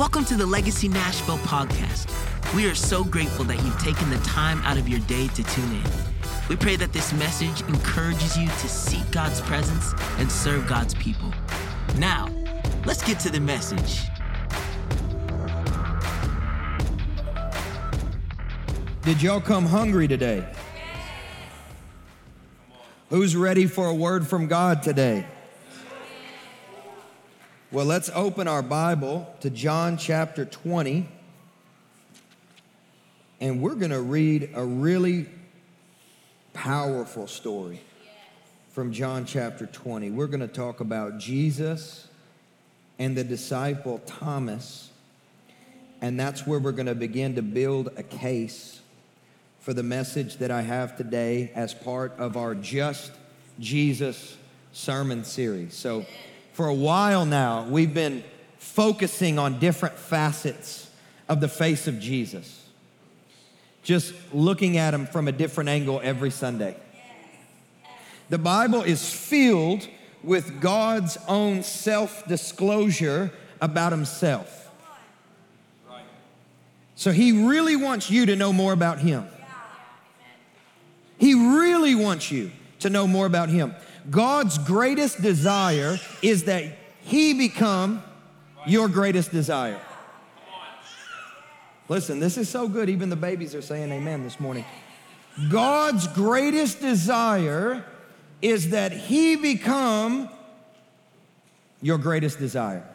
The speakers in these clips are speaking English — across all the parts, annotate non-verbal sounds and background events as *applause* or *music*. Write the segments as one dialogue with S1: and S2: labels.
S1: Welcome to the Legacy Nashville podcast. We are so grateful that you've taken the time out of your day to tune in. We pray that this message encourages you to seek God's presence and serve God's people. Now, let's get to the message.
S2: Did y'all come hungry today? Who's ready for a word from God today? Well, let's open our Bible to John chapter 20. And we're going to read a really powerful story from John chapter 20. We're going to talk about Jesus and the disciple Thomas. And that's where we're going to begin to build a case for the message that I have today as part of our Just Jesus sermon series. So, for a while now, we've been focusing on different facets of the face of Jesus, just looking at him from a different angle every Sunday. The Bible is filled with God's own self disclosure about himself. So he really wants you to know more about him. He really wants you to know more about him. God's greatest desire is that He become your greatest desire. Listen, this is so good. Even the babies are saying amen this morning. God's greatest desire is that He become your greatest desire.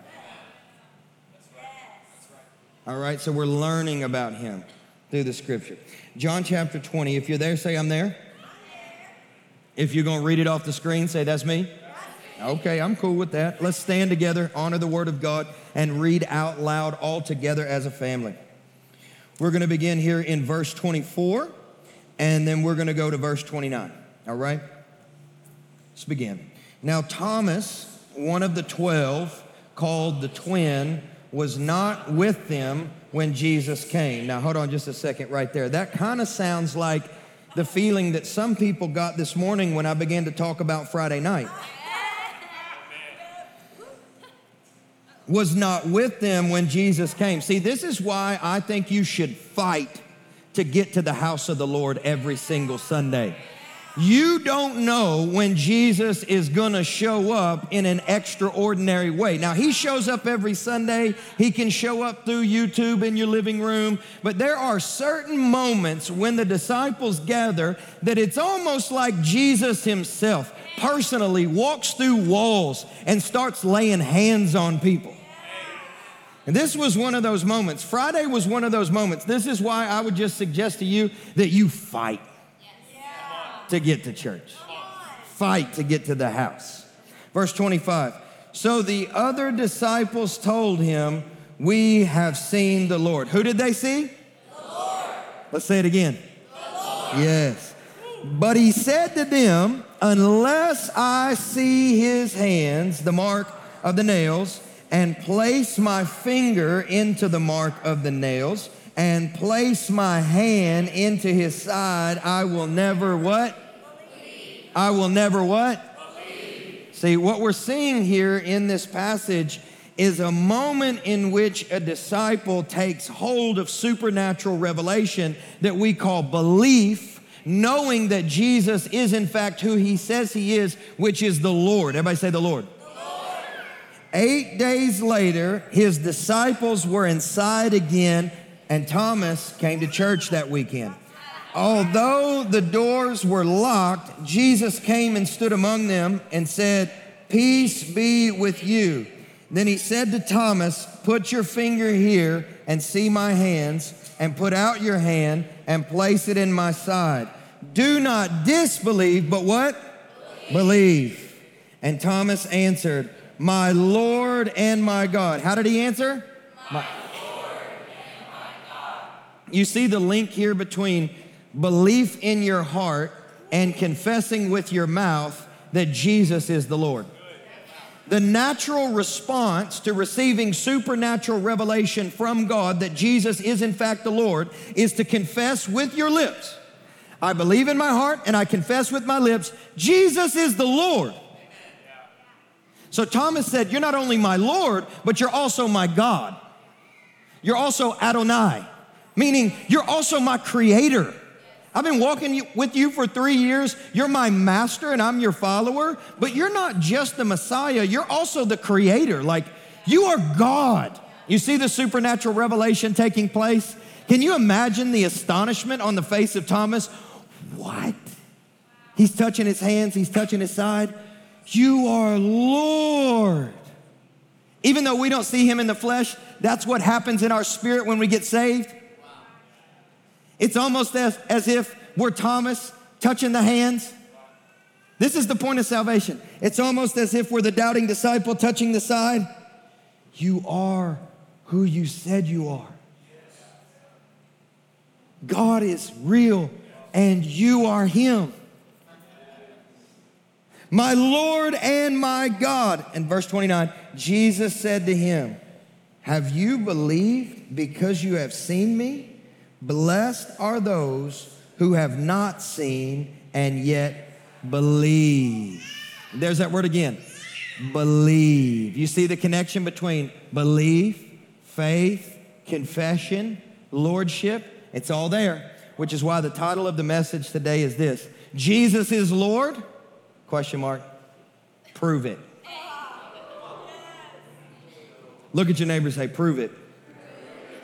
S2: All right, so we're learning about Him through the scripture. John chapter 20. If you're there, say, I'm there. If you're going to read it off the screen, say, That's me. Okay, I'm cool with that. Let's stand together, honor the Word of God, and read out loud all together as a family. We're going to begin here in verse 24, and then we're going to go to verse 29. All right? Let's begin. Now, Thomas, one of the twelve, called the twin, was not with them when Jesus came. Now, hold on just a second right there. That kind of sounds like the feeling that some people got this morning when I began to talk about Friday night. Was not with them when Jesus came. See, this is why I think you should fight to get to the house of the Lord every single Sunday. You don't know when Jesus is gonna show up in an extraordinary way. Now, He shows up every Sunday. He can show up through YouTube in your living room. But there are certain moments when the disciples gather that it's almost like Jesus Himself personally walks through walls and starts laying hands on people. And this was one of those moments. Friday was one of those moments. This is why I would just suggest to you that you fight to get to church, fight to get to the house. Verse 25. So the other disciples told him, We have seen the Lord. Who did they see?
S3: The.
S2: Let's say it again. Yes. But he said to them, Unless I see his hands, the mark of the nails, and place my finger into the mark of the nails, and place my hand into his side, I will never what?
S3: Believe.
S2: I will never what?
S3: Believe.
S2: See, what we're seeing here in this passage is a moment in which a disciple takes hold of supernatural revelation that we call belief, knowing that Jesus is in fact who he says he is, which is the Lord. Everybody say the Lord. Eight days later, his disciples were inside again and Thomas came to church that weekend. Although the doors were locked, Jesus came and stood among them and said, Peace be with you. Then he said to Thomas, Put your finger here and see my hands, and put out your hand and place it in my side. Do not disbelieve, but what? Believe. Believe. And Thomas answered, My Lord and my God. How did he answer?
S3: My
S2: my- you see the link here between belief in your heart and confessing with your mouth that Jesus is the Lord. The natural response to receiving supernatural revelation from God that Jesus is in fact the Lord is to confess with your lips. I believe in my heart and I confess with my lips, Jesus is the Lord. So Thomas said, You're not only my Lord, but you're also my God. You're also Adonai, meaning you're also my creator. I've been walking with you for three years. You're my master and I'm your follower, but you're not just the Messiah, you're also the creator. Like, you are God. You see the supernatural revelation taking place? Can you imagine the astonishment on the face of Thomas? What? He's touching his hands, he's touching his side. You are Lord. Even though we don't see him in the flesh, that's what happens in our spirit when we get saved. It's almost as, as if we're Thomas touching the hands. This is the point of salvation. It's almost as if we're the doubting disciple touching the side. You are who you said you are. God is real and you are Him. My Lord and my God. And verse 29, Jesus said to him, Have you believed because you have seen me? Blessed are those who have not seen and yet believe. There's that word again believe. You see the connection between belief, faith, confession, lordship? It's all there, which is why the title of the message today is this Jesus is Lord? Question mark. Prove it. Look at your neighbor say, prove it.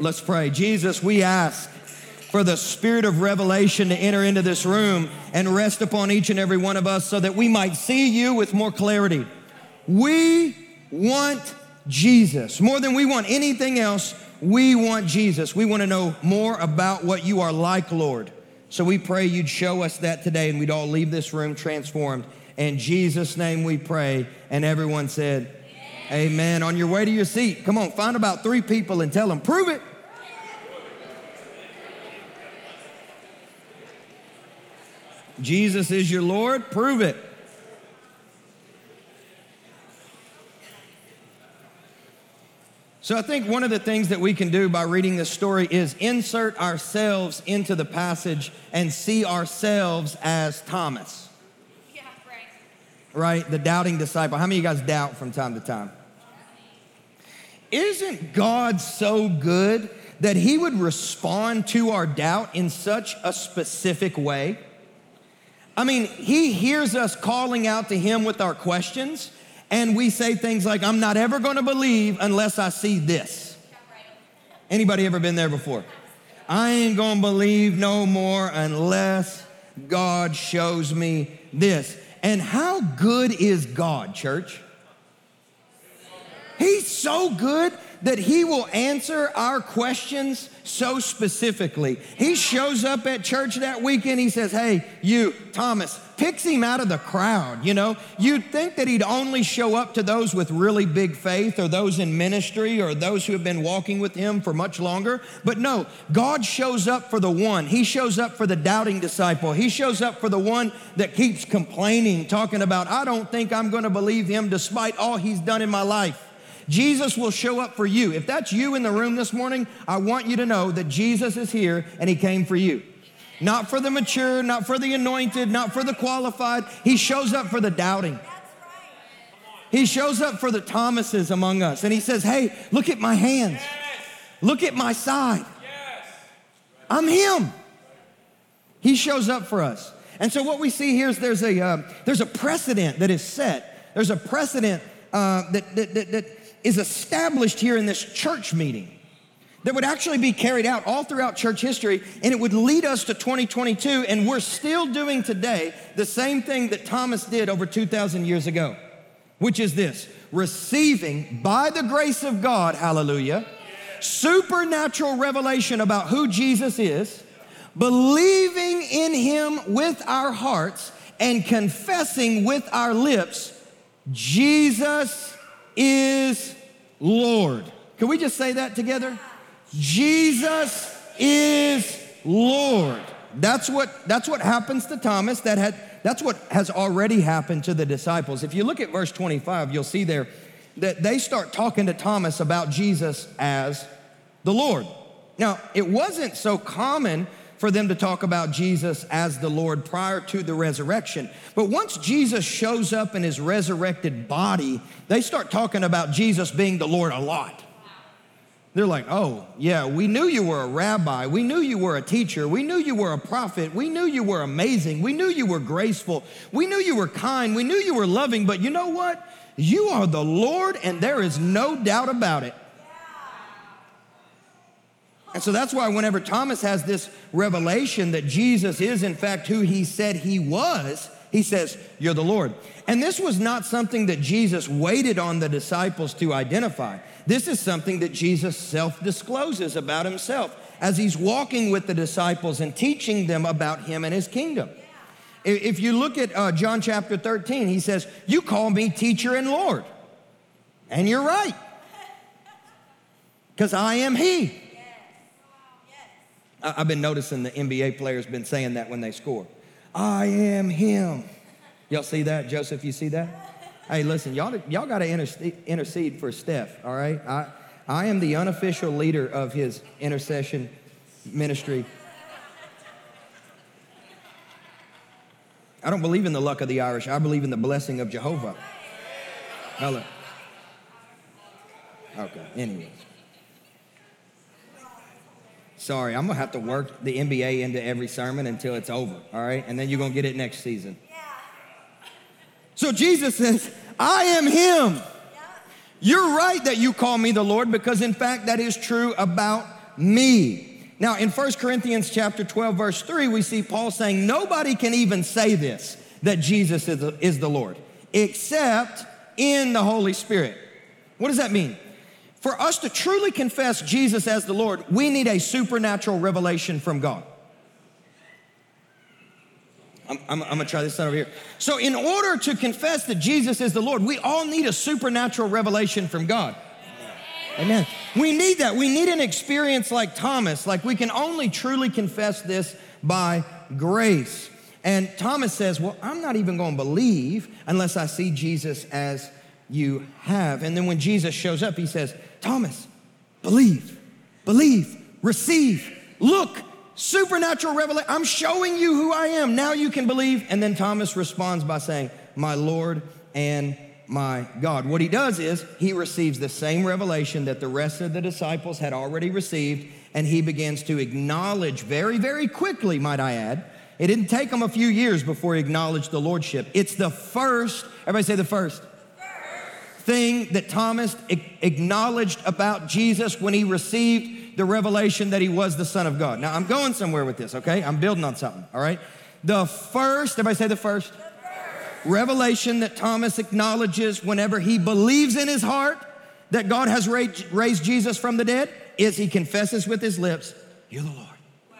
S2: Let's pray. Jesus, we ask for the spirit of revelation to enter into this room and rest upon each and every one of us so that we might see you with more clarity. We want Jesus. More than we want anything else, we want Jesus. We want to know more about what you are like, Lord. So we pray you'd show us that today and we'd all leave this room transformed. In Jesus' name we pray. And everyone said, Amen. Amen. On your way to your seat, come on, find about three people and tell them, prove it. Jesus is your Lord, prove it. So I think one of the things that we can do by reading this story is insert ourselves into the passage and see ourselves as Thomas. Yeah, right. Right? The doubting disciple. How many of you guys doubt from time to time? Isn't God so good that He would respond to our doubt in such a specific way? I mean, He hears us calling out to Him with our questions and we say things like, I'm not ever gonna believe unless I see this. Anybody ever been there before? I ain't gonna believe no more unless God shows me this. And how good is God, church? He's so good that He will answer our questions so specifically. He shows up at church that weekend. He says, Hey, you, Thomas, picks him out of the crowd. You know, you'd think that he'd only show up to those with really big faith or those in ministry or those who have been walking with him for much longer. But no, God shows up for the one. He shows up for the doubting disciple. He shows up for the one that keeps complaining, talking about, I don't think I'm going to believe him despite all he's done in my life. Jesus will show up for you. If that's you in the room this morning, I want you to know that Jesus is here and he came for you not for the mature, not for the anointed, not for the qualified. He shows up for the doubting. He shows up for the Thomases among us and he says, Hey, look at my hands. Look at my side. I'm him. He shows up for us. And so what we see here is there's a, uh, there's a precedent that is set. There's a precedent uh, that, that, that, that is established here in this church meeting that would actually be carried out all throughout church history, and it would lead us to 2022. And we're still doing today the same thing that Thomas did over 2,000 years ago, which is this receiving by the grace of God, hallelujah, supernatural revelation about who Jesus is, believing in him with our hearts, and confessing with our lips, Jesus is Lord. Can we just say that together? Jesus is Lord. That's what, that's what happens to Thomas. That had, that's what has already happened to the disciples. If you look at verse 25, you'll see there that they start talking to Thomas about Jesus as the Lord. Now, it wasn't so common for them to talk about Jesus as the Lord prior to the resurrection. But once Jesus shows up in his resurrected body, they start talking about Jesus being the Lord a lot. They're like, oh, yeah, we knew you were a rabbi. We knew you were a teacher. We knew you were a prophet. We knew you were amazing. We knew you were graceful. We knew you were kind. We knew you were loving. But you know what? You are the Lord, and there is no doubt about it. And so that's why whenever Thomas has this revelation that Jesus is, in fact, who he said he was, he says, You're the Lord. And this was not something that Jesus waited on the disciples to identify. This is something that Jesus self discloses about himself as he's walking with the disciples and teaching them about him and his kingdom. If you look at uh, John chapter 13, he says, You call me teacher and Lord. And you're right, because I am he. I've been noticing the NBA players been saying that when they score. I am him. Y'all see that? Joseph, you see that? Hey, listen, y'all, y'all got to intercede, for Steph, all right? I, I am the unofficial leader of his intercession ministry. I don't believe in the luck of the Irish. I believe in the blessing of Jehovah. Hello. Okay, anyways. Sorry, I'm gonna have to work the NBA into every sermon until it's over, all right? And then you're gonna get it next season. So Jesus says, I am Him. You're right that you call me the Lord because, in fact, that is true about me. Now, in 1 Corinthians chapter 12, verse 3, we see Paul saying, Nobody can even say this, that Jesus is the, is the Lord, except in the Holy Spirit. What does that mean? For us to truly confess Jesus as the Lord, we need a supernatural revelation from God. I'm, I'm, I'm, gonna try this out over here. So, in order to confess that Jesus is the Lord, we all need a supernatural revelation from God. Amen. We need that. We need an experience like Thomas. Like we can only truly confess this by grace. And Thomas says, Well, I'm not even gonna believe unless I see Jesus as you have. And then when Jesus shows up, he says, Thomas, believe, believe, receive, look, supernatural revelation. I'm showing you who I am. Now you can believe. And then Thomas responds by saying, My Lord and my God. What he does is he receives the same revelation that the rest of the disciples had already received, and he begins to acknowledge very, very quickly, might I add. It didn't take him a few years before he acknowledged the Lordship. It's the first, everybody say the first thing that Thomas acknowledged about Jesus when he received the revelation that he was the Son of God. Now, I'm going somewhere with this, okay? I'm building on something, all right? The first, everybody say the first, the first. revelation that Thomas acknowledges whenever he believes in his heart that God has raised, Jesus from the dead is he confesses with his lips, You're the Lord. Wow.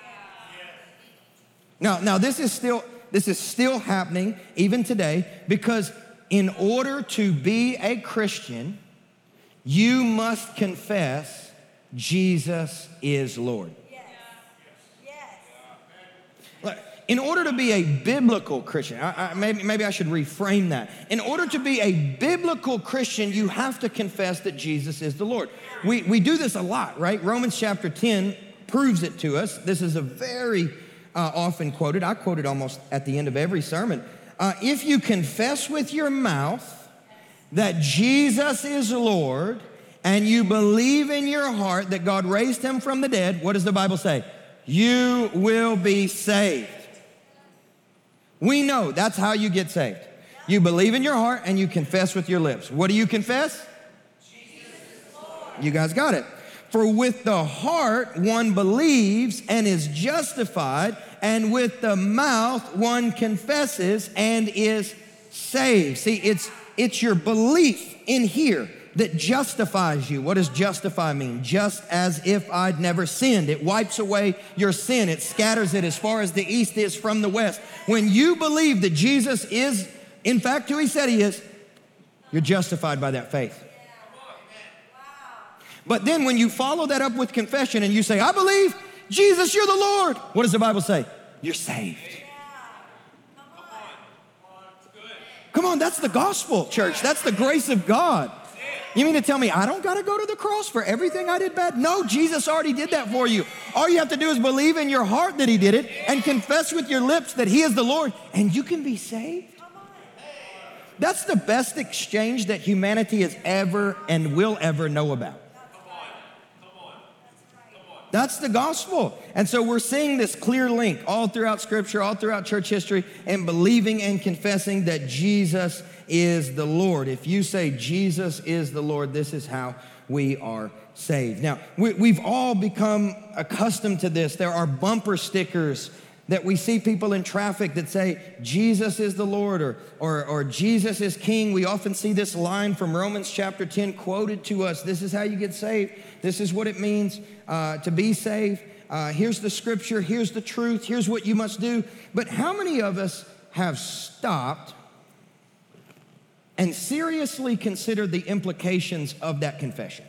S2: Now, now this is still this is still happening even today because in order to be a Christian, you must confess Jesus is Lord. Yes. In order to be a biblical Christian, I, I, maybe, maybe I should reframe that. In order to be a biblical Christian, you have to confess that Jesus is the Lord. We, we do this a lot, right? Romans chapter 10 proves it to us. This is a very uh, often quoted, I quote it almost at the end of every sermon uh, if you confess with your mouth that Jesus is Lord and you believe in your heart that God raised him from the dead, what does the Bible say? You will be saved. We know that's how you get saved. You believe in your heart and you confess with your lips. What do you confess? Jesus is Lord. You guys got it. For with the heart one believes and is justified, and with the mouth one confesses and is saved. See, it's it's your belief in here that justifies you. What does justify mean? Just as if I'd never sinned. It wipes away your sin. It scatters it as far as the east is from the west. When you believe that Jesus is in fact who he said he is, you're justified by that faith. But then when you follow that up with confession and you say, I believe Jesus, you're the Lord, what does the Bible say? You're saved. Come on, that's the gospel, church. That's the grace of God. You mean to tell me I don't got to go to the cross for everything I did bad? No, Jesus already did that for you. All you have to do is believe in your heart that He did it and confess with your lips that He is the Lord, and you can be saved. That's the best exchange that humanity has ever and will ever know about. That's the gospel. And so we're seeing this clear link all throughout scripture, all throughout church history, and believing and confessing that Jesus is the Lord. If you say Jesus is the Lord, this is how we are saved. Now, we, have all become accustomed to this. There are bumper stickers that we see people in traffic that say, Jesus is the Lord or, or, or Jesus is King. We often see this line from Romans chapter 10 quoted to us. This is how you get saved. This is what it means uh, to be saved. Uh, here's the scripture. Here's the truth. Here's what you must do. But how many of us have stopped and seriously considered the implications of that confession?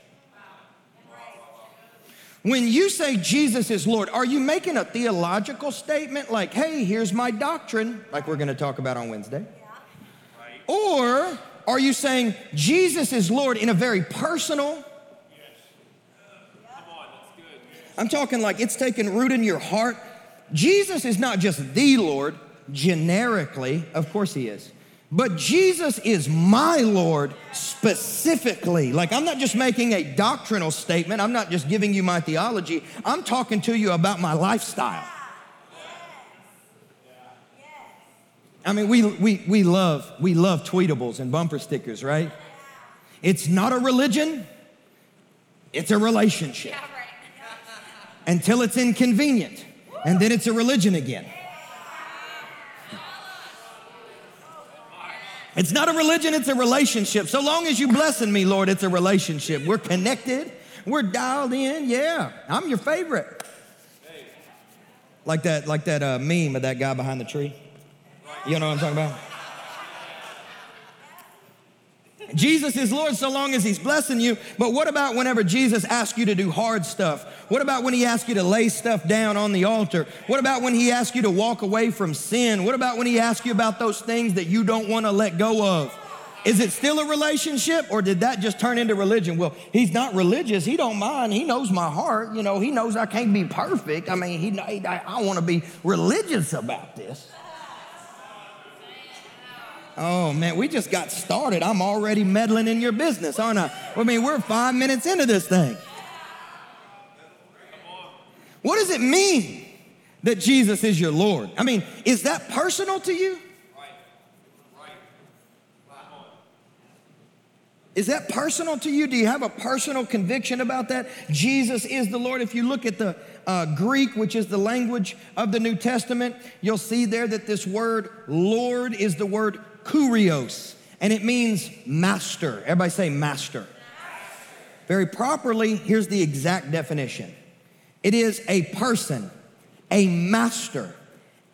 S2: When you say Jesus is Lord, are you making a theological statement like, hey, here's my doctrine, like we're gonna talk about on Wednesday? Or are you saying Jesus is Lord in a very personal, I'm talking like it's taken root in your heart. Jesus is not just the Lord, generically, of course he is. But Jesus is my Lord specifically. Like, I'm not just making a doctrinal statement, I'm not just giving you my theology, I'm talking to you about my lifestyle. I mean, we, we, we, love, we love tweetables and bumper stickers, right? It's not a religion, it's a relationship until it's inconvenient, and then it's a religion again. It's not a religion, it's a relationship. So long as you blessing me, Lord, it's a relationship. We're connected, we're dialed in. Yeah, I'm your favorite. Like that, like that uh, meme of that guy behind the tree. You know what I'm talking about? Jesus is Lord so long as He's blessing you. But what about whenever Jesus asks you to do hard stuff? What about when He asks you to lay stuff down on the altar? What about when He asks you to walk away from sin? What about when He asks you about those things that you don't want to let go of? Is it still a relationship or did that just turn into religion? Well, he's not religious. He don't mind. He knows my heart. You know, he knows I can't be perfect. I mean, he, I, I want to be religious about this. Oh man, we just got started. I'm already meddling in your business, aren't I? I mean, we're five minutes into this thing. What does it mean that Jesus is your Lord? I mean, is that personal to you? Is that personal to you? Do you have a personal conviction about that? Jesus is the Lord. If you look at the uh, Greek, which is the language of the New Testament, you'll see there that this word Lord is the word kurios, and it means master. Everybody say master. Very properly, here's the exact definition it is a person, a master,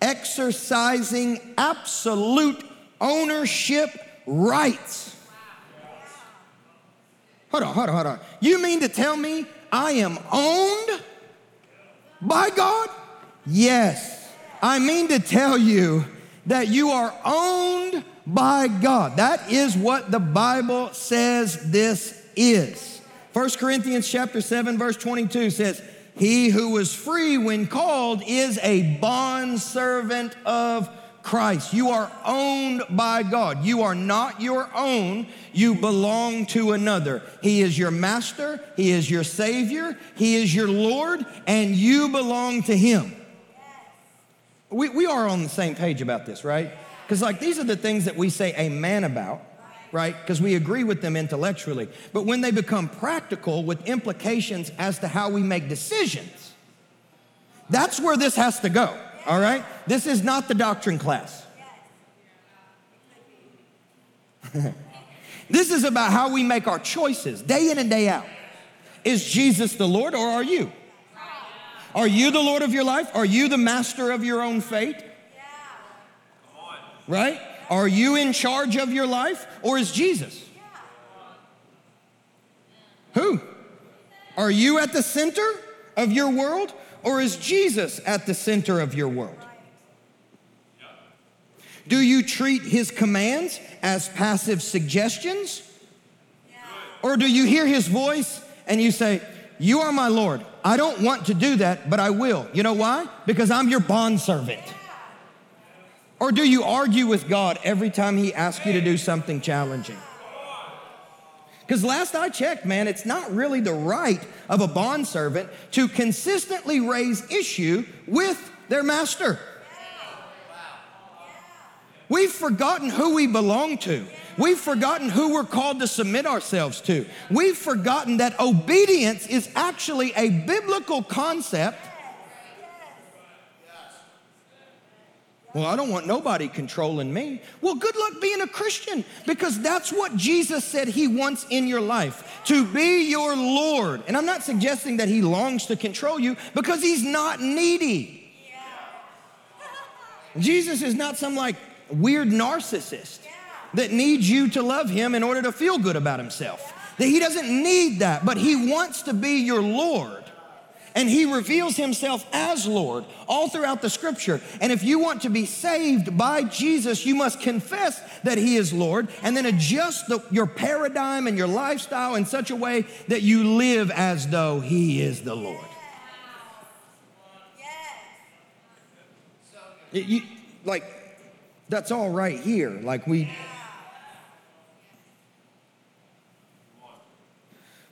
S2: exercising absolute ownership rights. Hold on, hold on, hold on. You mean to tell me I am owned by God? Yes. I mean to tell you that you are owned by God. That is what the Bible says this is. 1 Corinthians chapter 7 verse 22 says, "He who was free when called is a bond servant of Christ. You are owned by God. You are not your own. You belong to another. He is your master, He is your Savior, He is your Lord, and you belong to Him. We, we are on the same page about this, right? Because, like, these are the things that we say amen about, right? Because we agree with them intellectually. But when they become practical with implications as to how we make decisions, that's where this has to go, all right? This is not the doctrine class. *laughs* this is about how we make our choices day in and day out. Is Jesus the Lord or are you? Are you the Lord of your life? Are you the master of your own fate? Right? Are you in charge of your life or is Jesus? Who? Are you at the center of your world or is Jesus at the center of your world? Do you treat his commands as passive suggestions? Or do you hear his voice and you say, You are my Lord. I don't want to do that, but I will. You know why? Because I'm your bondservant. Or do you argue with God every time He asks you to do something challenging? Because last I checked, man, it's not really the right of a bondservant to consistently raise issue with their master. We've forgotten who we belong to. We've forgotten who we're called to submit ourselves to. We've forgotten that obedience is actually a biblical concept Well, I don't want nobody controlling me. Well, good luck being a Christian because that's what Jesus said he wants in your life to be your Lord. And I'm not suggesting that he longs to control you because he's not needy. *laughs* Jesus is not some like weird narcissist that needs you to love him in order to feel good about himself. That he doesn't need that, but he wants to be your Lord. And he reveals himself as Lord all throughout the scripture. And if you want to be saved by Jesus, you must confess that he is Lord and then adjust the, your paradigm and your lifestyle in such a way that you live as though he is the Lord. It, you, like, that's all right here. Like, we.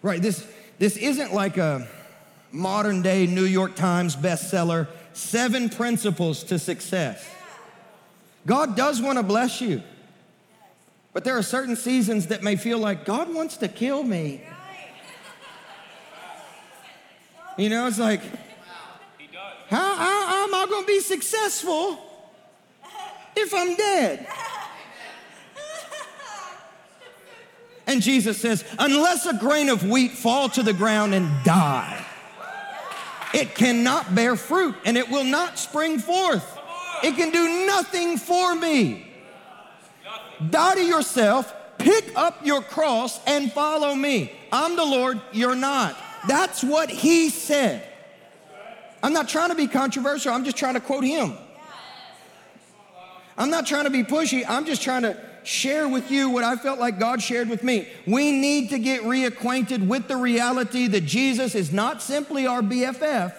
S2: Right, this, this isn't like a modern day New York Times bestseller, Seven Principles to Success. God does want to bless you, but there are certain seasons that may feel like God wants to kill me. You know, it's like, how, how, how am I going to be successful if I'm dead? *laughs* And Jesus says, unless a grain of wheat fall to the ground and die, it cannot bear fruit and it will not spring forth. It can do nothing for me. Die to yourself, pick up your cross, and follow me. I'm the Lord, you're not. That's what he said. I'm not trying to be controversial, I'm just trying to quote him. I'm not trying to be pushy, I'm just trying to share with you what I felt like God shared with me. We need to get reacquainted with the reality that Jesus is not simply our BFF,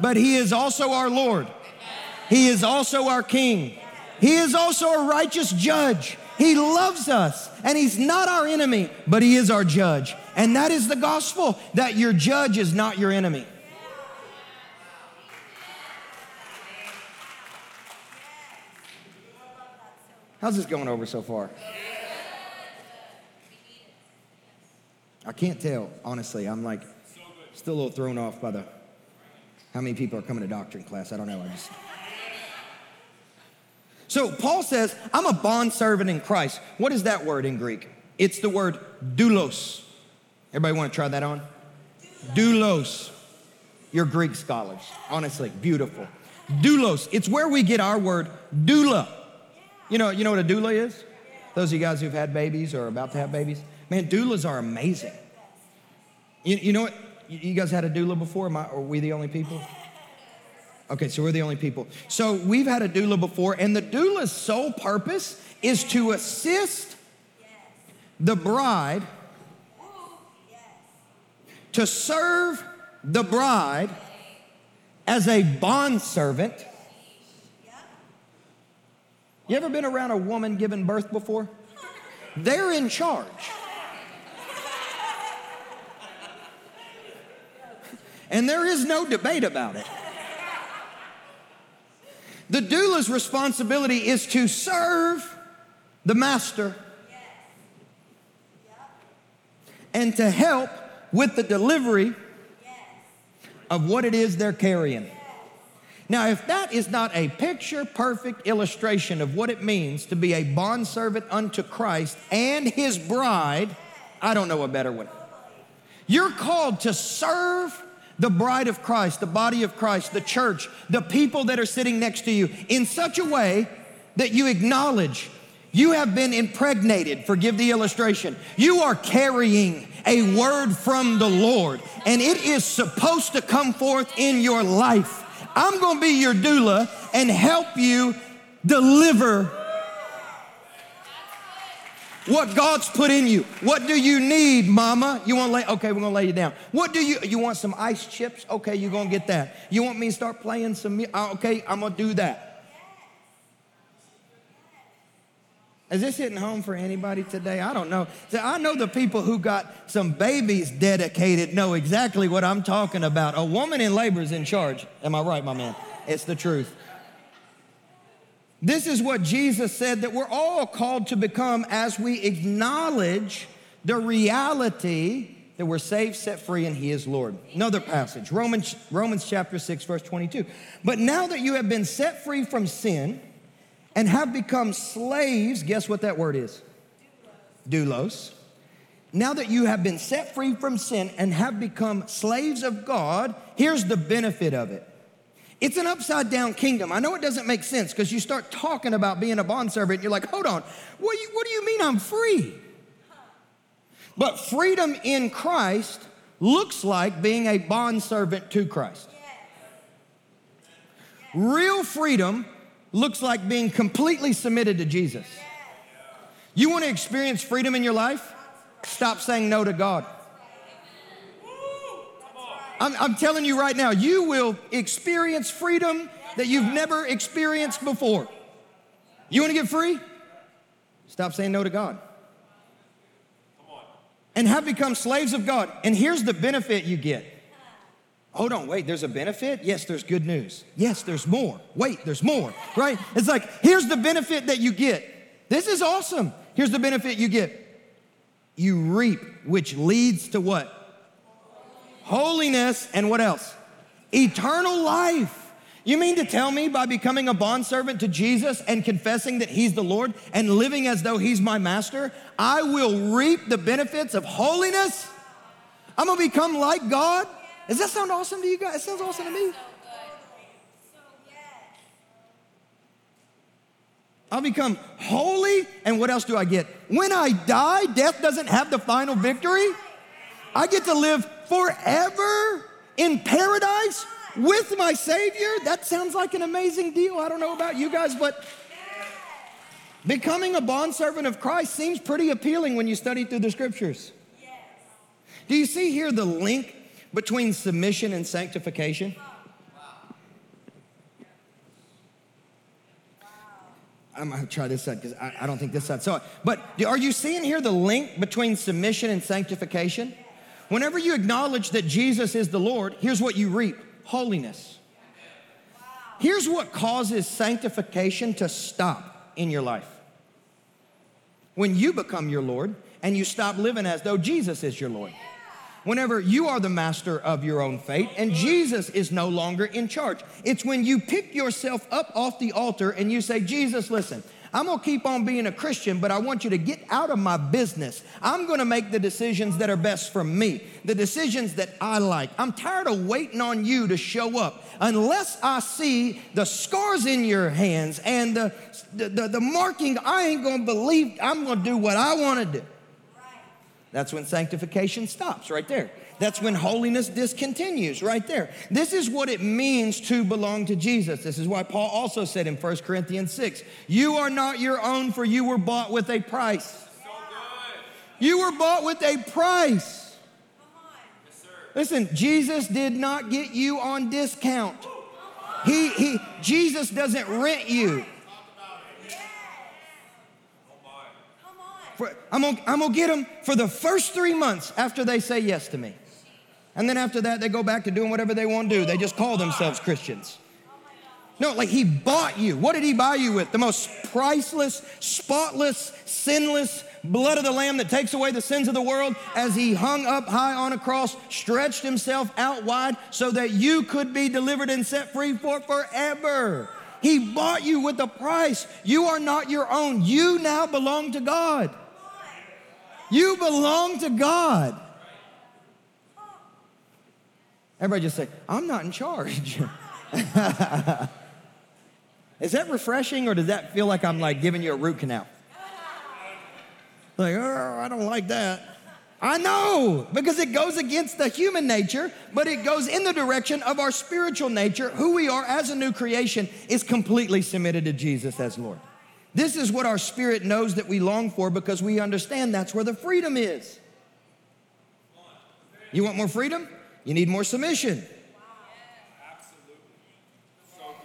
S2: but He is also our Lord. He is also our King. He is also a righteous judge. He loves us and He's not our enemy, but He is our judge. And that is the gospel that your judge is not your enemy. How's this going over so far? I can't tell, honestly. I'm like still a little thrown off by the how many people are coming to doctrine class. I don't know. I just so Paul says, I'm a bond servant in Christ. What is that word in Greek? It's the word doulos. Everybody want to try that on? Doulos. You're Greek scholars. Honestly, beautiful. Doulos. It's where we get our word doula. You know, you know what a doula is? Those of you guys who've had babies or about to have babies. Man, doulas are amazing. You, you know what? You guys had a doula before? Am I, are we the only people? Okay, so we're the only people. So we've had a doula before, and the doula's sole purpose is to assist the bride to serve the bride as a bond servant you ever been around a woman giving birth before? They're in charge. And there is no debate about it. The doula's responsibility is to serve the master and to help with the delivery of what it is they're carrying. Now, if that is not a picture perfect illustration of what it means to be a bondservant unto Christ and his bride, I don't know a better one. You're called to serve the bride of Christ, the body of Christ, the church, the people that are sitting next to you in such a way that you acknowledge you have been impregnated, forgive the illustration. You are carrying a word from the Lord, and it is supposed to come forth in your life. I'm going to be your doula and help you deliver what God's put in you. What do you need, mama? You want to lay, okay, we're going to lay you down. What do you, you want some ice chips? Okay, you're going to get that. You want me to start playing some, uh, okay, I'm going to do that. Is this hitting home for anybody today? I don't know. I know the people who got some babies dedicated know exactly what I'm talking about. A woman in labor is in charge. Am I right, my man? It's the truth. This is what Jesus said that we're all called to become as we acknowledge the reality that we're saved, set free, and He is Lord. Another passage, Romans, Romans chapter 6, verse 22. But now that you have been set free from sin and have become slaves, guess what that word is? Doulos. Now that you have been set free from sin and have become slaves of God, here's the benefit of it it's an upside down kingdom. I know it doesn't make sense because you start talking about being a bondservant and you're like, hold on, what do, you, what do you mean I'm free? But freedom in Christ looks like being a bondservant to Christ. Real freedom looks like being completely submitted to Jesus. You want to experience freedom in your life? Stop saying no to God. I'm, I'm telling you right now, you will experience freedom that you've never experienced before. You want to get free? Stop saying no to God. And have become slaves of God. And here's the benefit you get. Hold on, wait, there's a benefit? Yes, there's good news. Yes, there's more. Wait, there's more, right? It's like, here's the benefit that you get. This is awesome. Here's the benefit you get. You reap, which leads to what? holiness, and what else? Eternal life. You mean to tell me by becoming a bondservant to Jesus and confessing that He's the Lord and living as though He's my master, I will reap the benefits of holiness? I'm gonna become like God? Does that sound awesome to you guys? It sounds awesome to me. I'll become holy, and what else do I get? When I die, death doesn't have the final victory. I get to live forever in paradise with my Savior. That sounds like an amazing deal. I don't know about you guys, but becoming a bondservant of Christ seems pretty appealing when you study through the scriptures. Do you see here the link between submission and sanctification? I'm gonna try this side because I, I, don't think this side saw it. But are you seeing here the link between submission and sanctification? Whenever you acknowledge that Jesus is the Lord, here's what you reap holiness. Here's what causes sanctification to stop in your life. When you become your Lord and you stop living as though Jesus is your Lord. Whenever you are the master of your own fate and Jesus is no longer in charge. It's when you pick yourself up off the altar and you say, Jesus, listen, I'm gonna keep on being a Christian, but I want you to get out of my business. I'm gonna make the decisions that are best for me, the decisions that I like. I'm tired of waiting on you to show up. Unless I see the scars in your hands and the, the, the, the marking, I ain't gonna believe, I'm gonna do what I wanna do. That's when sanctification stops right there. That's when holiness discontinues right there. This is what it means to belong to Jesus. This is why Paul also said in 1 Corinthians 6 You are not your own, for you were bought with a price. You were bought with a price. Listen, Jesus did not get you on discount. He, he, Jesus doesn't rent you. For, I'm, gonna, I'm gonna get them for the first three months after they say yes to me. And then after that, they go back to doing whatever they want to do. They just call themselves Christians. No, like he bought you. What did he buy you with? The most priceless, spotless, sinless blood of the Lamb that takes away the sins of the world as he hung up high on a cross, stretched himself out wide so that you could be delivered and set free for forever. He bought you with a price. You are not your own. You now belong to God. You belong to God. Everybody just say, I'm not in charge. *laughs* Is that refreshing or does that feel like I'm like giving you a root canal? Like, oh, I don't like that. I know, because it goes against the human nature, but it goes in the direction of our spiritual nature. Who we are as a new creation is completely submitted to Jesus as Lord. This is what our spirit knows that we long for because we understand that's where the freedom is. You want more freedom? You need more submission.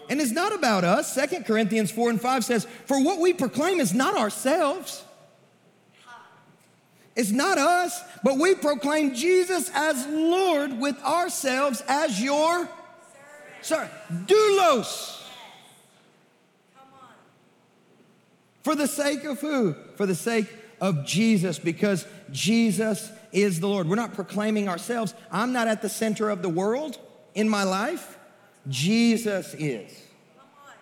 S2: And it's not about us. Second Corinthians 4 and 5 says, For what we proclaim is not ourselves. It's not us, but we proclaim Jesus as Lord with ourselves as your servant. sorry, doulos. For the sake of who? For the sake of Jesus, because Jesus is the Lord. We're not proclaiming ourselves. I'm not at the center of the world in my life. Jesus is.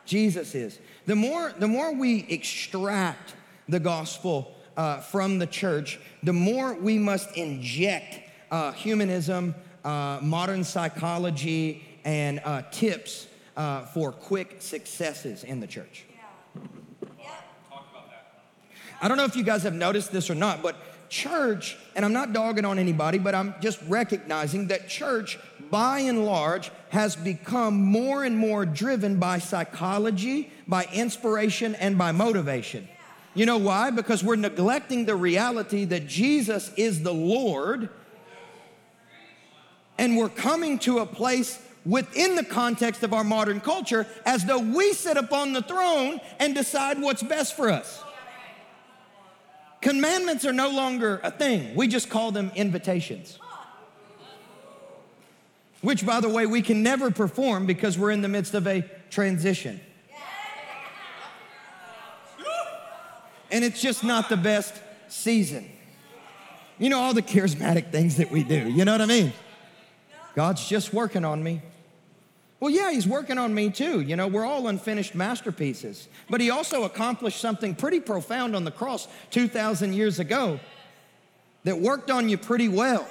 S2: Jesus is. The more, the more we extract the gospel uh, from the church, the more we must inject uh, humanism, uh, modern psychology, and uh, tips uh, for quick successes in the church. I don't know if you guys have noticed this or not, but church, and I'm not dogging on anybody, but I'm just recognizing that church, by and large, has become more and more driven by psychology, by inspiration, and by motivation. You know why? Because we're neglecting the reality that Jesus is the Lord, and we're coming to a place within the context of our modern culture as though we sit upon the throne and decide what's best for us. Commandments are no longer a thing, we just call them invitations. Which, by the way, we can never perform because we're in the midst of a transition. And it's just not the best season. You know, all the charismatic things that we do, you know what I mean? God's just working on me. Well, yeah, he's working on me too. You know, we're all unfinished masterpieces. But he also accomplished something pretty profound on the cross 2,000 years ago that worked on you pretty well.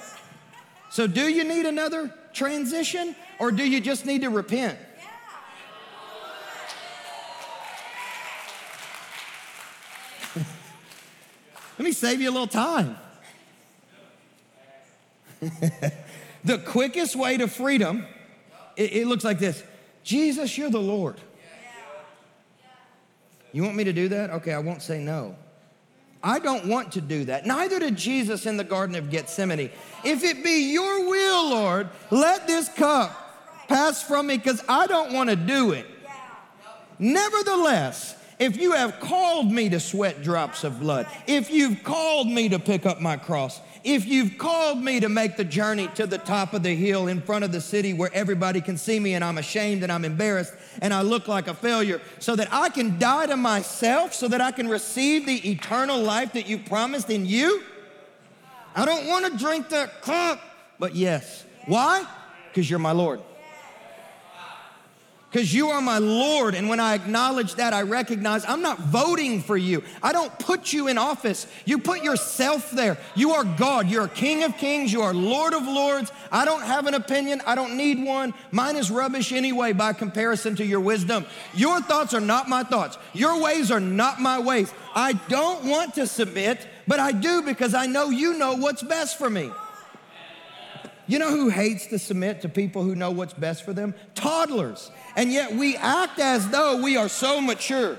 S2: So, do you need another transition or do you just need to repent? *laughs* Let me save you a little time. *laughs* the quickest way to freedom it, it looks like this Jesus, you're the Lord. You want me to do that? Okay, I won't say no. I don't want to do that. Neither did Jesus in the Garden of Gethsemane. If it be your will, Lord, let this cup pass from me because I don't want to do it. Nevertheless, if you have called me to sweat drops of blood, if you've called me to pick up my cross, if you've called me to make the journey to the top of the hill in front of the city where everybody can see me and I'm ashamed and I'm embarrassed and I look like a failure, so that I can die to myself, so that I can receive the eternal life that you promised in you, I don't want to drink that cup, but yes. Why? Because you're my Lord because you are my Lord. And when I acknowledge that, I recognize I'm not voting for you. I don't put you in office. You put yourself there. You are God. You're King of Kings. You are Lord of Lords. I don't have an opinion. I don't need one. Mine is rubbish anyway by comparison to your wisdom. Your thoughts are not my thoughts. Your ways are not my ways. I don't want to submit, but I do because I know you know what's best for me. You know who hates to submit to people who know what's best for them? Toddlers. And yet we act as though we are so mature.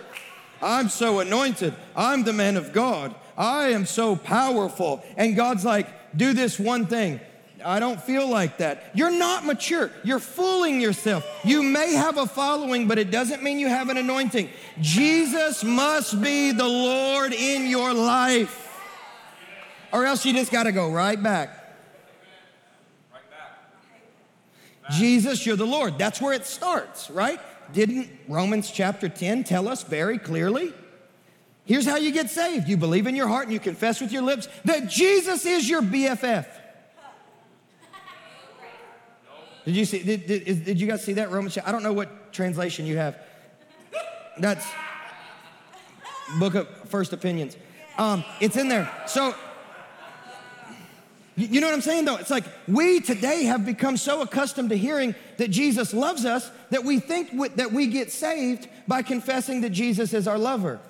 S2: I'm so anointed. I'm the man of God. I am so powerful. And God's like, do this one thing. I don't feel like that. You're not mature. You're fooling yourself. You may have a following, but it doesn't mean you have an anointing. Jesus must be the Lord in your life, or else you just got to go right back. Jesus, you're the Lord. That's where it starts, right? Didn't Romans chapter 10 tell us very clearly? Here's how you get saved. You believe in your heart and you confess with your lips that Jesus is your BFF. Did you see? Did, did, did you guys see that Romans? I don't know what translation you have. That's Book of First Opinions. Um, it's in there. So you know what I'm saying though? It's like we today have become so accustomed to hearing that Jesus loves us that we think that we get saved by confessing that Jesus is our lover.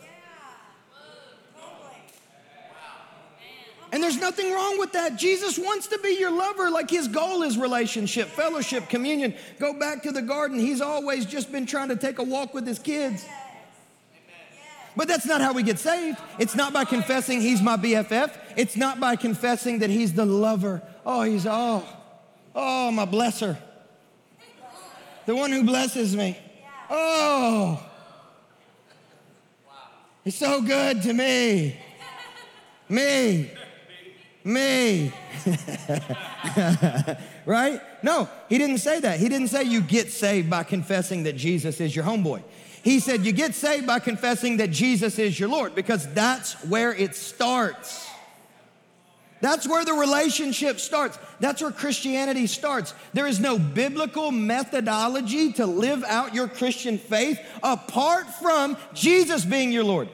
S2: And there's nothing wrong with that. Jesus wants to be your lover. Like his goal is relationship, fellowship, communion. Go back to the garden. He's always just been trying to take a walk with his kids. But that's not how we get saved. It's not by confessing he's my BFF. It's not by confessing that he's the lover. Oh, he's, oh, oh, my blesser. The one who blesses me. Oh, he's so good to me. Me. Me. *laughs* right? No, he didn't say that. He didn't say you get saved by confessing that Jesus is your homeboy. He said you get saved by confessing that Jesus is your Lord because that's where it starts. That's where the relationship starts. That's where Christianity starts. There is no biblical methodology to live out your Christian faith apart from Jesus being your Lord.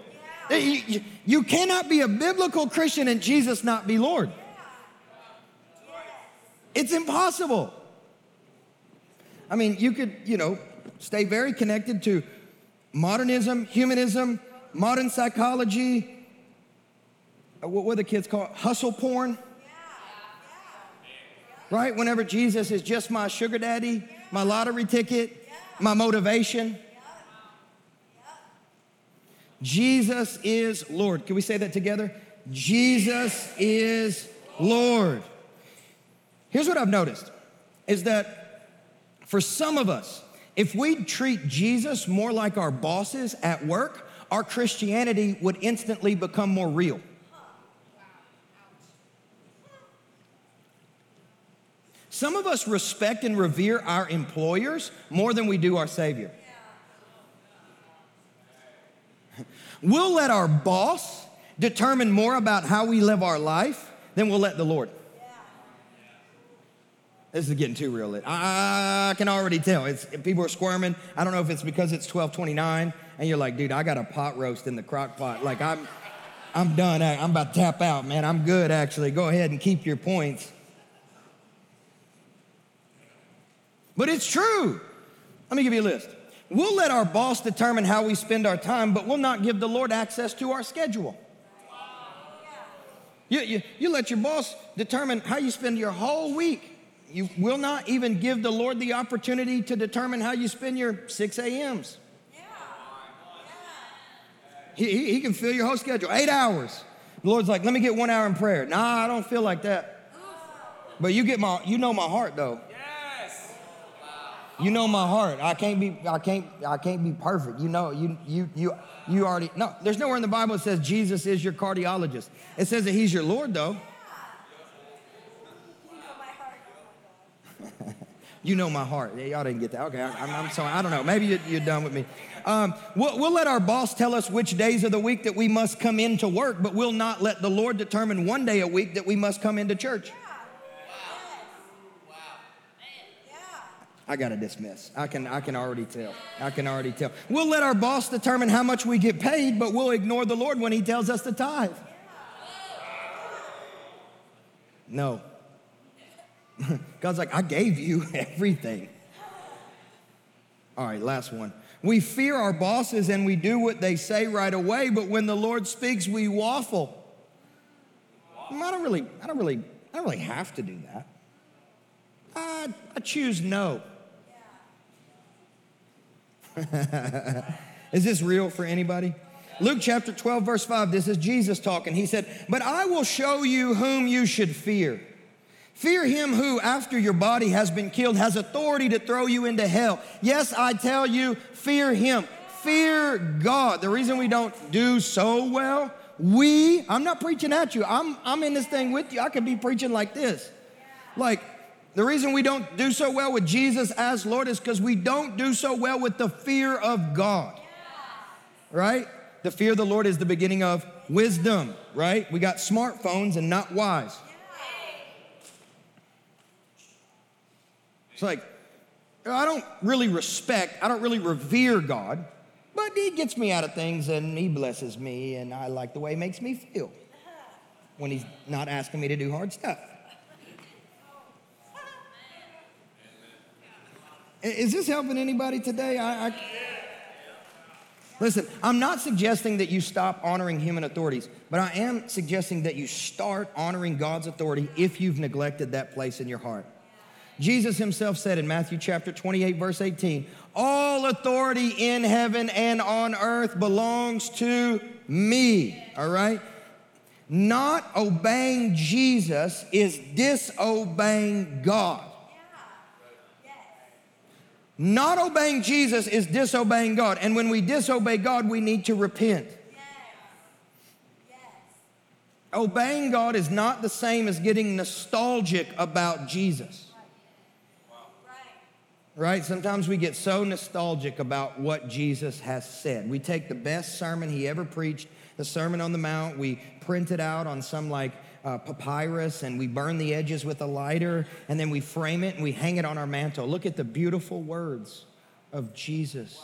S2: You, you cannot be a biblical Christian and Jesus not be Lord. It's impossible. I mean, you could, you know, stay very connected to modernism, humanism, modern psychology, uh, what were the kids call it? Hustle porn. Right? Whenever Jesus is just my sugar daddy, my lottery ticket, my motivation. Jesus is Lord. Can we say that together? Jesus is Lord. Here's what I've noticed is that for some of us, if we treat Jesus more like our bosses at work, our Christianity would instantly become more real. Some of us respect and revere our employers more than we do our Savior. *laughs* We'll let our boss determine more about how we live our life than we'll let the Lord. This is getting too real. I can already tell. It's, people are squirming. I don't know if it's because it's 1229 and you're like, dude, I got a pot roast in the crock pot. Like, I'm, I'm done. I'm about to tap out, man. I'm good, actually. Go ahead and keep your points. But it's true. Let me give you a list. We'll let our boss determine how we spend our time, but we'll not give the Lord access to our schedule. You, you, you let your boss determine how you spend your whole week. You will not even give the Lord the opportunity to determine how you spend your 6 a.m.s. He, he, he, can fill your whole schedule, eight hours. The Lord's like, let me get one hour in prayer. Nah, I don't feel like that. But you get my, you know my heart though. Yes. You know my heart. I can't be I can't I can't be perfect. You know, you you you you already No, there's nowhere in the Bible that says Jesus is your cardiologist. It says that he's your Lord though. You know my heart. Y'all didn't get that. Okay, I'm, I'm sorry. I don't know. Maybe you're, you're done with me. Um, we'll, we'll let our boss tell us which days of the week that we must come into work, but we'll not let the Lord determine one day a week that we must come into church. I got to dismiss. I can, I can already tell. I can already tell. We'll let our boss determine how much we get paid, but we'll ignore the Lord when He tells us to tithe. No. *laughs* God's like, I gave you *laughs* everything. All right, last one. We fear our bosses and we do what they say right away, but when the Lord speaks, we waffle. Mm, I don't really, I don't really, I don't really have to do that. I, I choose no. *laughs* is this real for anybody? Luke chapter 12, verse 5, this is Jesus talking. He said, But I will show you whom you should fear. Fear him who, after your body has been killed, has authority to throw you into hell. Yes, I tell you, fear him. Fear God. The reason we don't do so well, we, I'm not preaching at you, I'm, I'm in this thing with you. I could be preaching like this. Like, the reason we don't do so well with Jesus as Lord is because we don't do so well with the fear of God. Right? The fear of the Lord is the beginning of wisdom, right? We got smartphones and not wise. It's like, I don't really respect, I don't really revere God, but He gets me out of things and He blesses me, and I like the way He makes me feel when He's not asking me to do hard stuff. Is this helping anybody today? I, I, Listen, I'm not suggesting that you stop honoring human authorities, but I am suggesting that you start honoring God's authority if you've neglected that place in your heart. Jesus himself said in Matthew chapter 28, verse 18, All authority in heaven and on earth belongs to me. All right? Not obeying Jesus is disobeying God. Not obeying Jesus is disobeying God. And when we disobey God, we need to repent. Obeying God is not the same as getting nostalgic about Jesus. Right? Sometimes we get so nostalgic about what Jesus has said. We take the best sermon he ever preached, the Sermon on the Mount, we print it out on some like uh, papyrus and we burn the edges with a lighter and then we frame it and we hang it on our mantel. Look at the beautiful words of Jesus.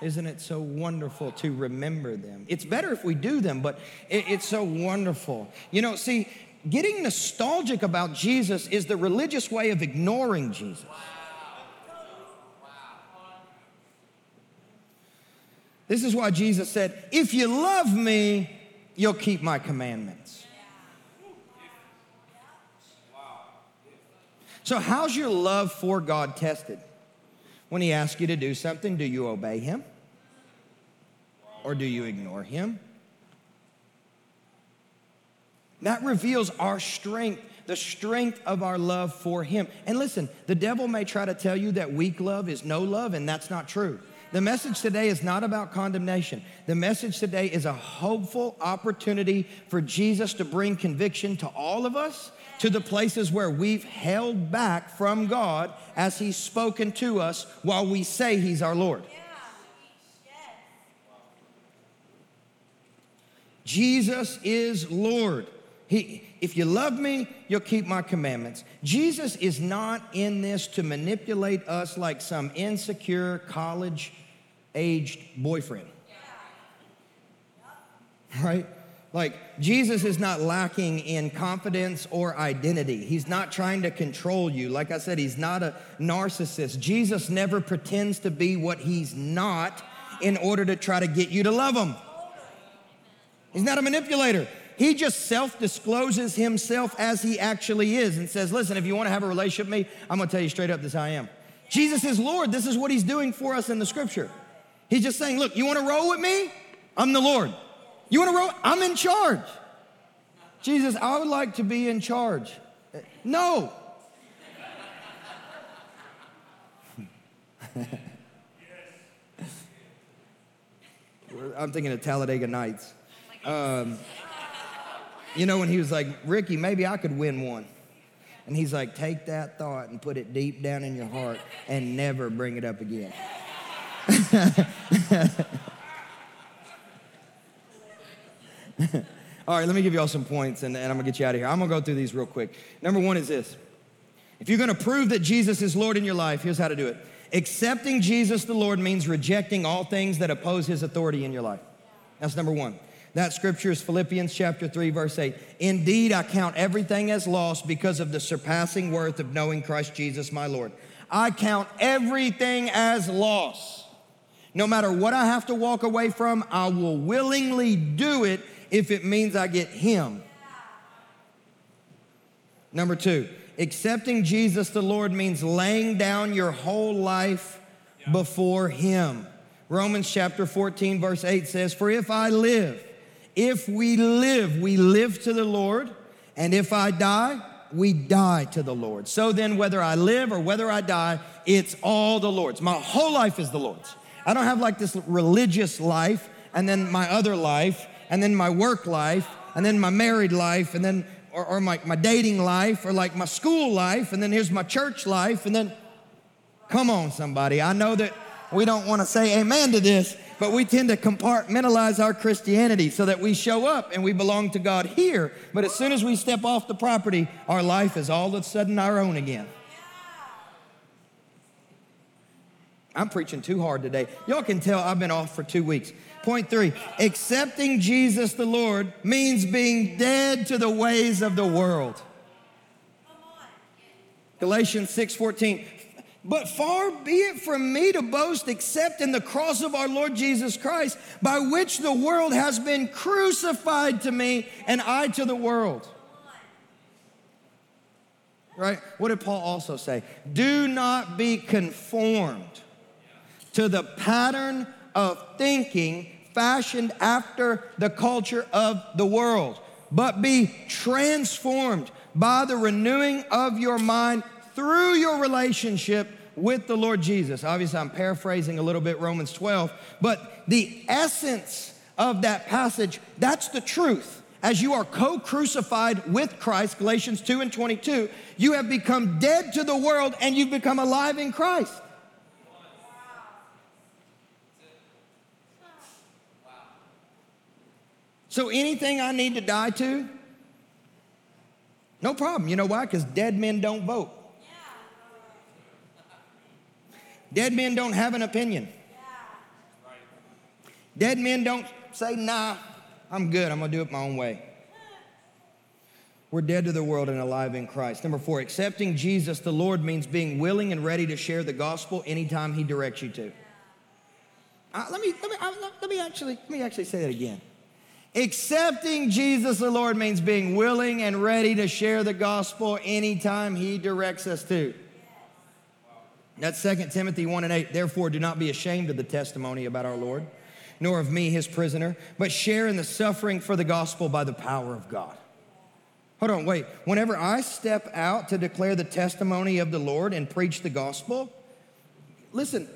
S2: Isn't it so wonderful to remember them? It's better if we do them, but it, it's so wonderful. You know, see, getting nostalgic about Jesus is the religious way of ignoring Jesus. This is why Jesus said, If you love me, you'll keep my commandments. So, how's your love for God tested? When He asks you to do something, do you obey Him? Or do you ignore Him? That reveals our strength, the strength of our love for Him. And listen, the devil may try to tell you that weak love is no love, and that's not true. The message today is not about condemnation. The message today is a hopeful opportunity for Jesus to bring conviction to all of us, to the places where we've held back from God as He's spoken to us while we say He's our Lord. Jesus is Lord. He, if you love me, you'll keep my commandments. Jesus is not in this to manipulate us like some insecure college aged boyfriend. Right? Like, Jesus is not lacking in confidence or identity. He's not trying to control you. Like I said, he's not a narcissist. Jesus never pretends to be what he's not in order to try to get you to love him. He's not a manipulator. He just self discloses himself as he actually is and says, Listen, if you want to have a relationship with me, I'm going to tell you straight up this I am. Jesus is Lord. This is what he's doing for us in the scripture. He's just saying, Look, you want to roll with me? I'm the Lord. You want to roll? I'm in charge. Jesus, I would like to be in charge. No. *laughs* I'm thinking of Talladega Nights. Um, you know, when he was like, Ricky, maybe I could win one. And he's like, take that thought and put it deep down in your heart and never bring it up again. *laughs* all right, let me give you all some points and, and I'm gonna get you out of here. I'm gonna go through these real quick. Number one is this if you're gonna prove that Jesus is Lord in your life, here's how to do it. Accepting Jesus the Lord means rejecting all things that oppose his authority in your life. That's number one. That scripture is Philippians chapter 3, verse 8. Indeed, I count everything as lost because of the surpassing worth of knowing Christ Jesus my Lord. I count everything as lost. No matter what I have to walk away from, I will willingly do it if it means I get Him. Number two, accepting Jesus the Lord means laying down your whole life before Him. Romans chapter 14, verse 8 says, For if I live, if we live, we live to the Lord, and if I die, we die to the Lord. So then, whether I live or whether I die, it's all the Lord's. My whole life is the Lord's. I don't have like this religious life, and then my other life, and then my work life, and then my married life, and then, or, or my, my dating life, or like my school life, and then here's my church life, and then, come on, somebody. I know that we don't want to say amen to this, but we tend to compartmentalize our Christianity so that we show up and we belong to God here. But as soon as we step off the property, our life is all of a sudden our own again. I'm preaching too hard today. Y'all can tell I've been off for two weeks. Point three accepting Jesus the Lord means being dead to the ways of the world. Galatians 6:14 but far be it from me to boast except in the cross of our Lord Jesus Christ, by which the world has been crucified to me and I to the world. Right? What did Paul also say? Do not be conformed to the pattern of thinking fashioned after the culture of the world, but be transformed by the renewing of your mind through your relationship with the Lord Jesus. Obviously, I'm paraphrasing a little bit Romans 12, but the essence of that passage, that's the truth. As you are co crucified with Christ, Galatians 2 and 22, you have become dead to the world and you've become alive in Christ. So anything I need to die to, no problem. You know why? Because dead men don't vote. Dead men don't have an opinion. Dead men don't say, nah, I'm good. I'm going to do it my own way. We're dead to the world and alive in Christ. Number four, accepting Jesus the Lord means being willing and ready to share the gospel anytime He directs you to. Uh, let, me, let, me, uh, let, me actually, let me actually say that again. Accepting Jesus the Lord means being willing and ready to share the gospel anytime He directs us to. That's 2 Timothy 1 and 8. Therefore, do not be ashamed of the testimony about our Lord, nor of me, his prisoner, but share in the suffering for the gospel by the power of God. Hold on, wait. Whenever I step out to declare the testimony of the Lord and preach the gospel, listen,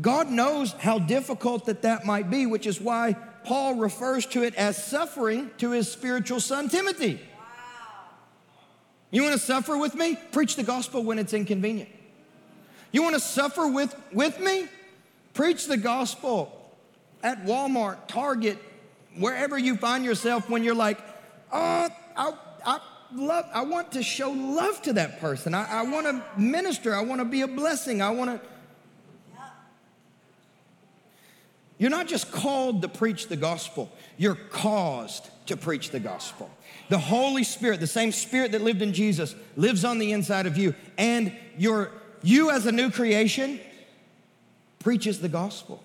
S2: God knows how difficult that that might be, which is why Paul refers to it as suffering to his spiritual son Timothy. Wow. You want to suffer with me? Preach the gospel when it's inconvenient. You want to suffer with, with me? Preach the gospel at Walmart, Target, wherever you find yourself when you're like, oh, I, I love, I want to show love to that person. I, I want to minister. I want to be a blessing. I want to. You're not just called to preach the gospel, you're caused to preach the gospel. The Holy Spirit, the same Spirit that lived in Jesus, lives on the inside of you, and you you as a new creation preaches the gospel.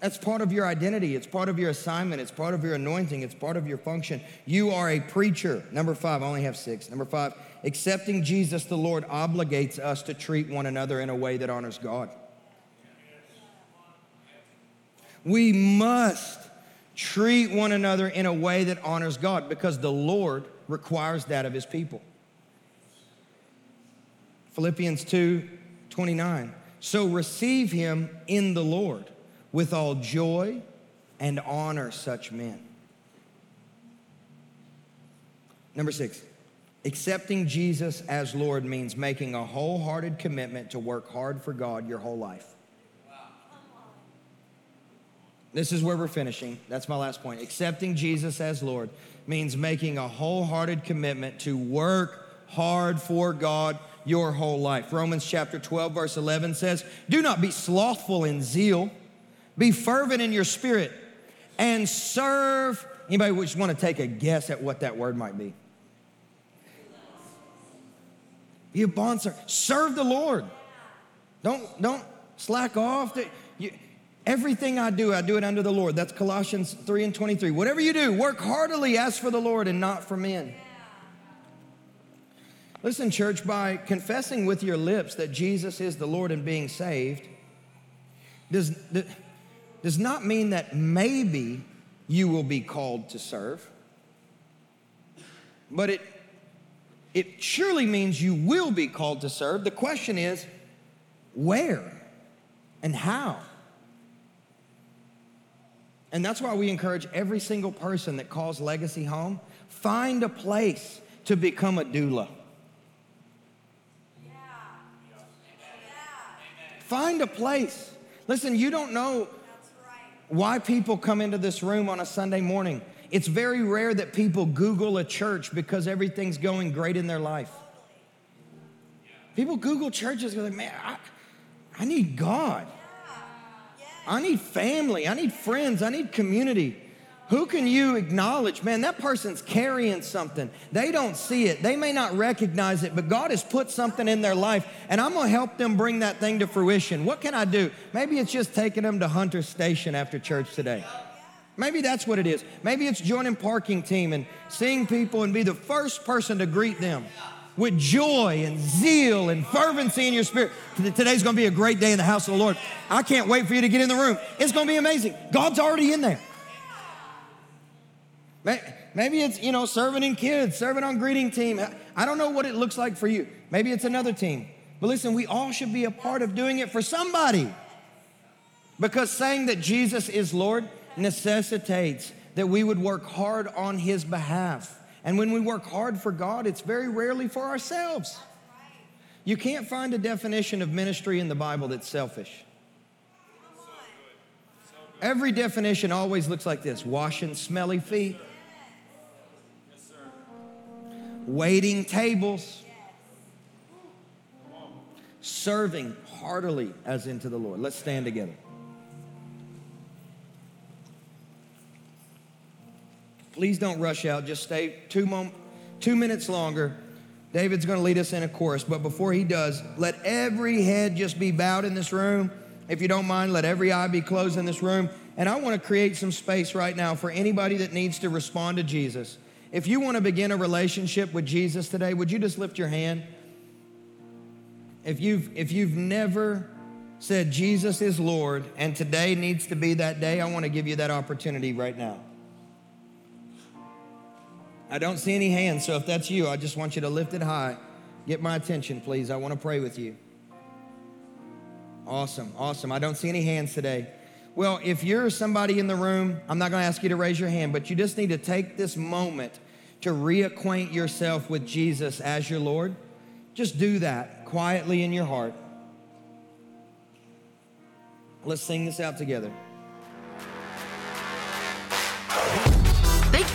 S2: That's part of your identity. It's part of your assignment. It's part of your anointing. It's part of your function. You are a preacher. Number five, I only have six. Number five, accepting Jesus the Lord obligates us to treat one another in a way that honors God. We must treat one another in a way that honors God because the Lord requires that of his people. Philippians 2 29. So receive him in the Lord with all joy and honor such men. Number six, accepting Jesus as Lord means making a wholehearted commitment to work hard for God your whole life. This is where we're finishing. That's my last point. Accepting Jesus as Lord means making a wholehearted commitment to work hard for God your whole life. Romans chapter 12, verse 11 says, Do not be slothful in zeal be fervent in your spirit and serve. Anybody just want to take a guess at what that word might be? Be a bondservant. Serve the Lord. Don't, don't slack off. Everything I do, I do it under the Lord. That's Colossians 3 and 23. Whatever you do, work heartily as for the Lord and not for men. Listen, church, by confessing with your lips that Jesus is the Lord and being saved, does, does not mean that maybe you will be called to serve, but it, it surely means you will be called to serve. The question is, where and how? And that's why we encourage every single person that calls Legacy home find a place to become a doula. Yeah. Yeah. Find a place. Listen, you don't know why people come into this room on a Sunday morning. It's very rare that people Google a church because everything's going great in their life. People Google churches, like, man, I, I need God. I need family. I need friends. I need community. Who can you acknowledge? Man, that person's carrying something. They don't see it. They may not recognize it, but God has put something in their life, and I'm gonna help them bring that thing to fruition. What can I do? Maybe it's just taking them to Hunter Station after church today. Maybe that's what it is. Maybe it's joining parking team and seeing people and be the first person to greet them with joy and zeal and fervency in your spirit. Today's gonna be a great day in the house of the Lord. I can't wait for you to get in the room. It's gonna be amazing. God's already in there. Maybe it's, you know, serving in kids, serving on greeting team. I don't know what it looks like for you. Maybe it's another team. But listen, we all should be a part of doing it for somebody. Because saying that Jesus is Lord necessitates that we would work hard on His behalf. And when we work hard for God, it's very rarely for ourselves. You can't find a definition of ministry in the Bible that's selfish. Every definition always looks like this washing smelly feet, waiting tables, serving heartily as into the Lord. Let's stand together. Please don't rush out. Just stay two, mom- two minutes longer. David's going to lead us in a chorus, but before he does, let every head just be bowed in this room. If you don't mind, let every eye be closed in this room. And I want to create some space right now for anybody that needs to respond to Jesus. If you want to begin a relationship with Jesus today, would you just lift your hand? If you've, if you've never said Jesus is Lord and today needs to be that day, I want to give you that opportunity right now. I don't see any hands, so if that's you, I just want you to lift it high. Get my attention, please. I want to pray with you. Awesome, awesome. I don't see any hands today. Well, if you're somebody in the room, I'm not going to ask you to raise your hand, but you just need to take this moment to reacquaint yourself with Jesus as your Lord. Just do that quietly in your heart. Let's sing this out together.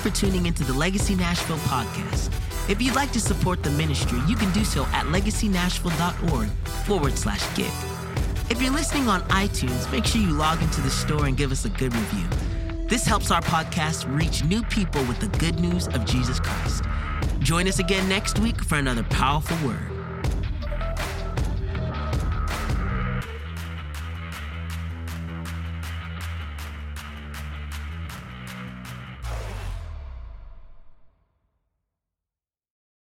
S1: For tuning into the Legacy Nashville podcast. If you'd like to support the ministry, you can do so at legacynashville.org forward slash give. If you're listening on iTunes, make sure you log into the store and give us a good review. This helps our podcast reach new people with the good news of Jesus Christ. Join us again next week for another powerful word.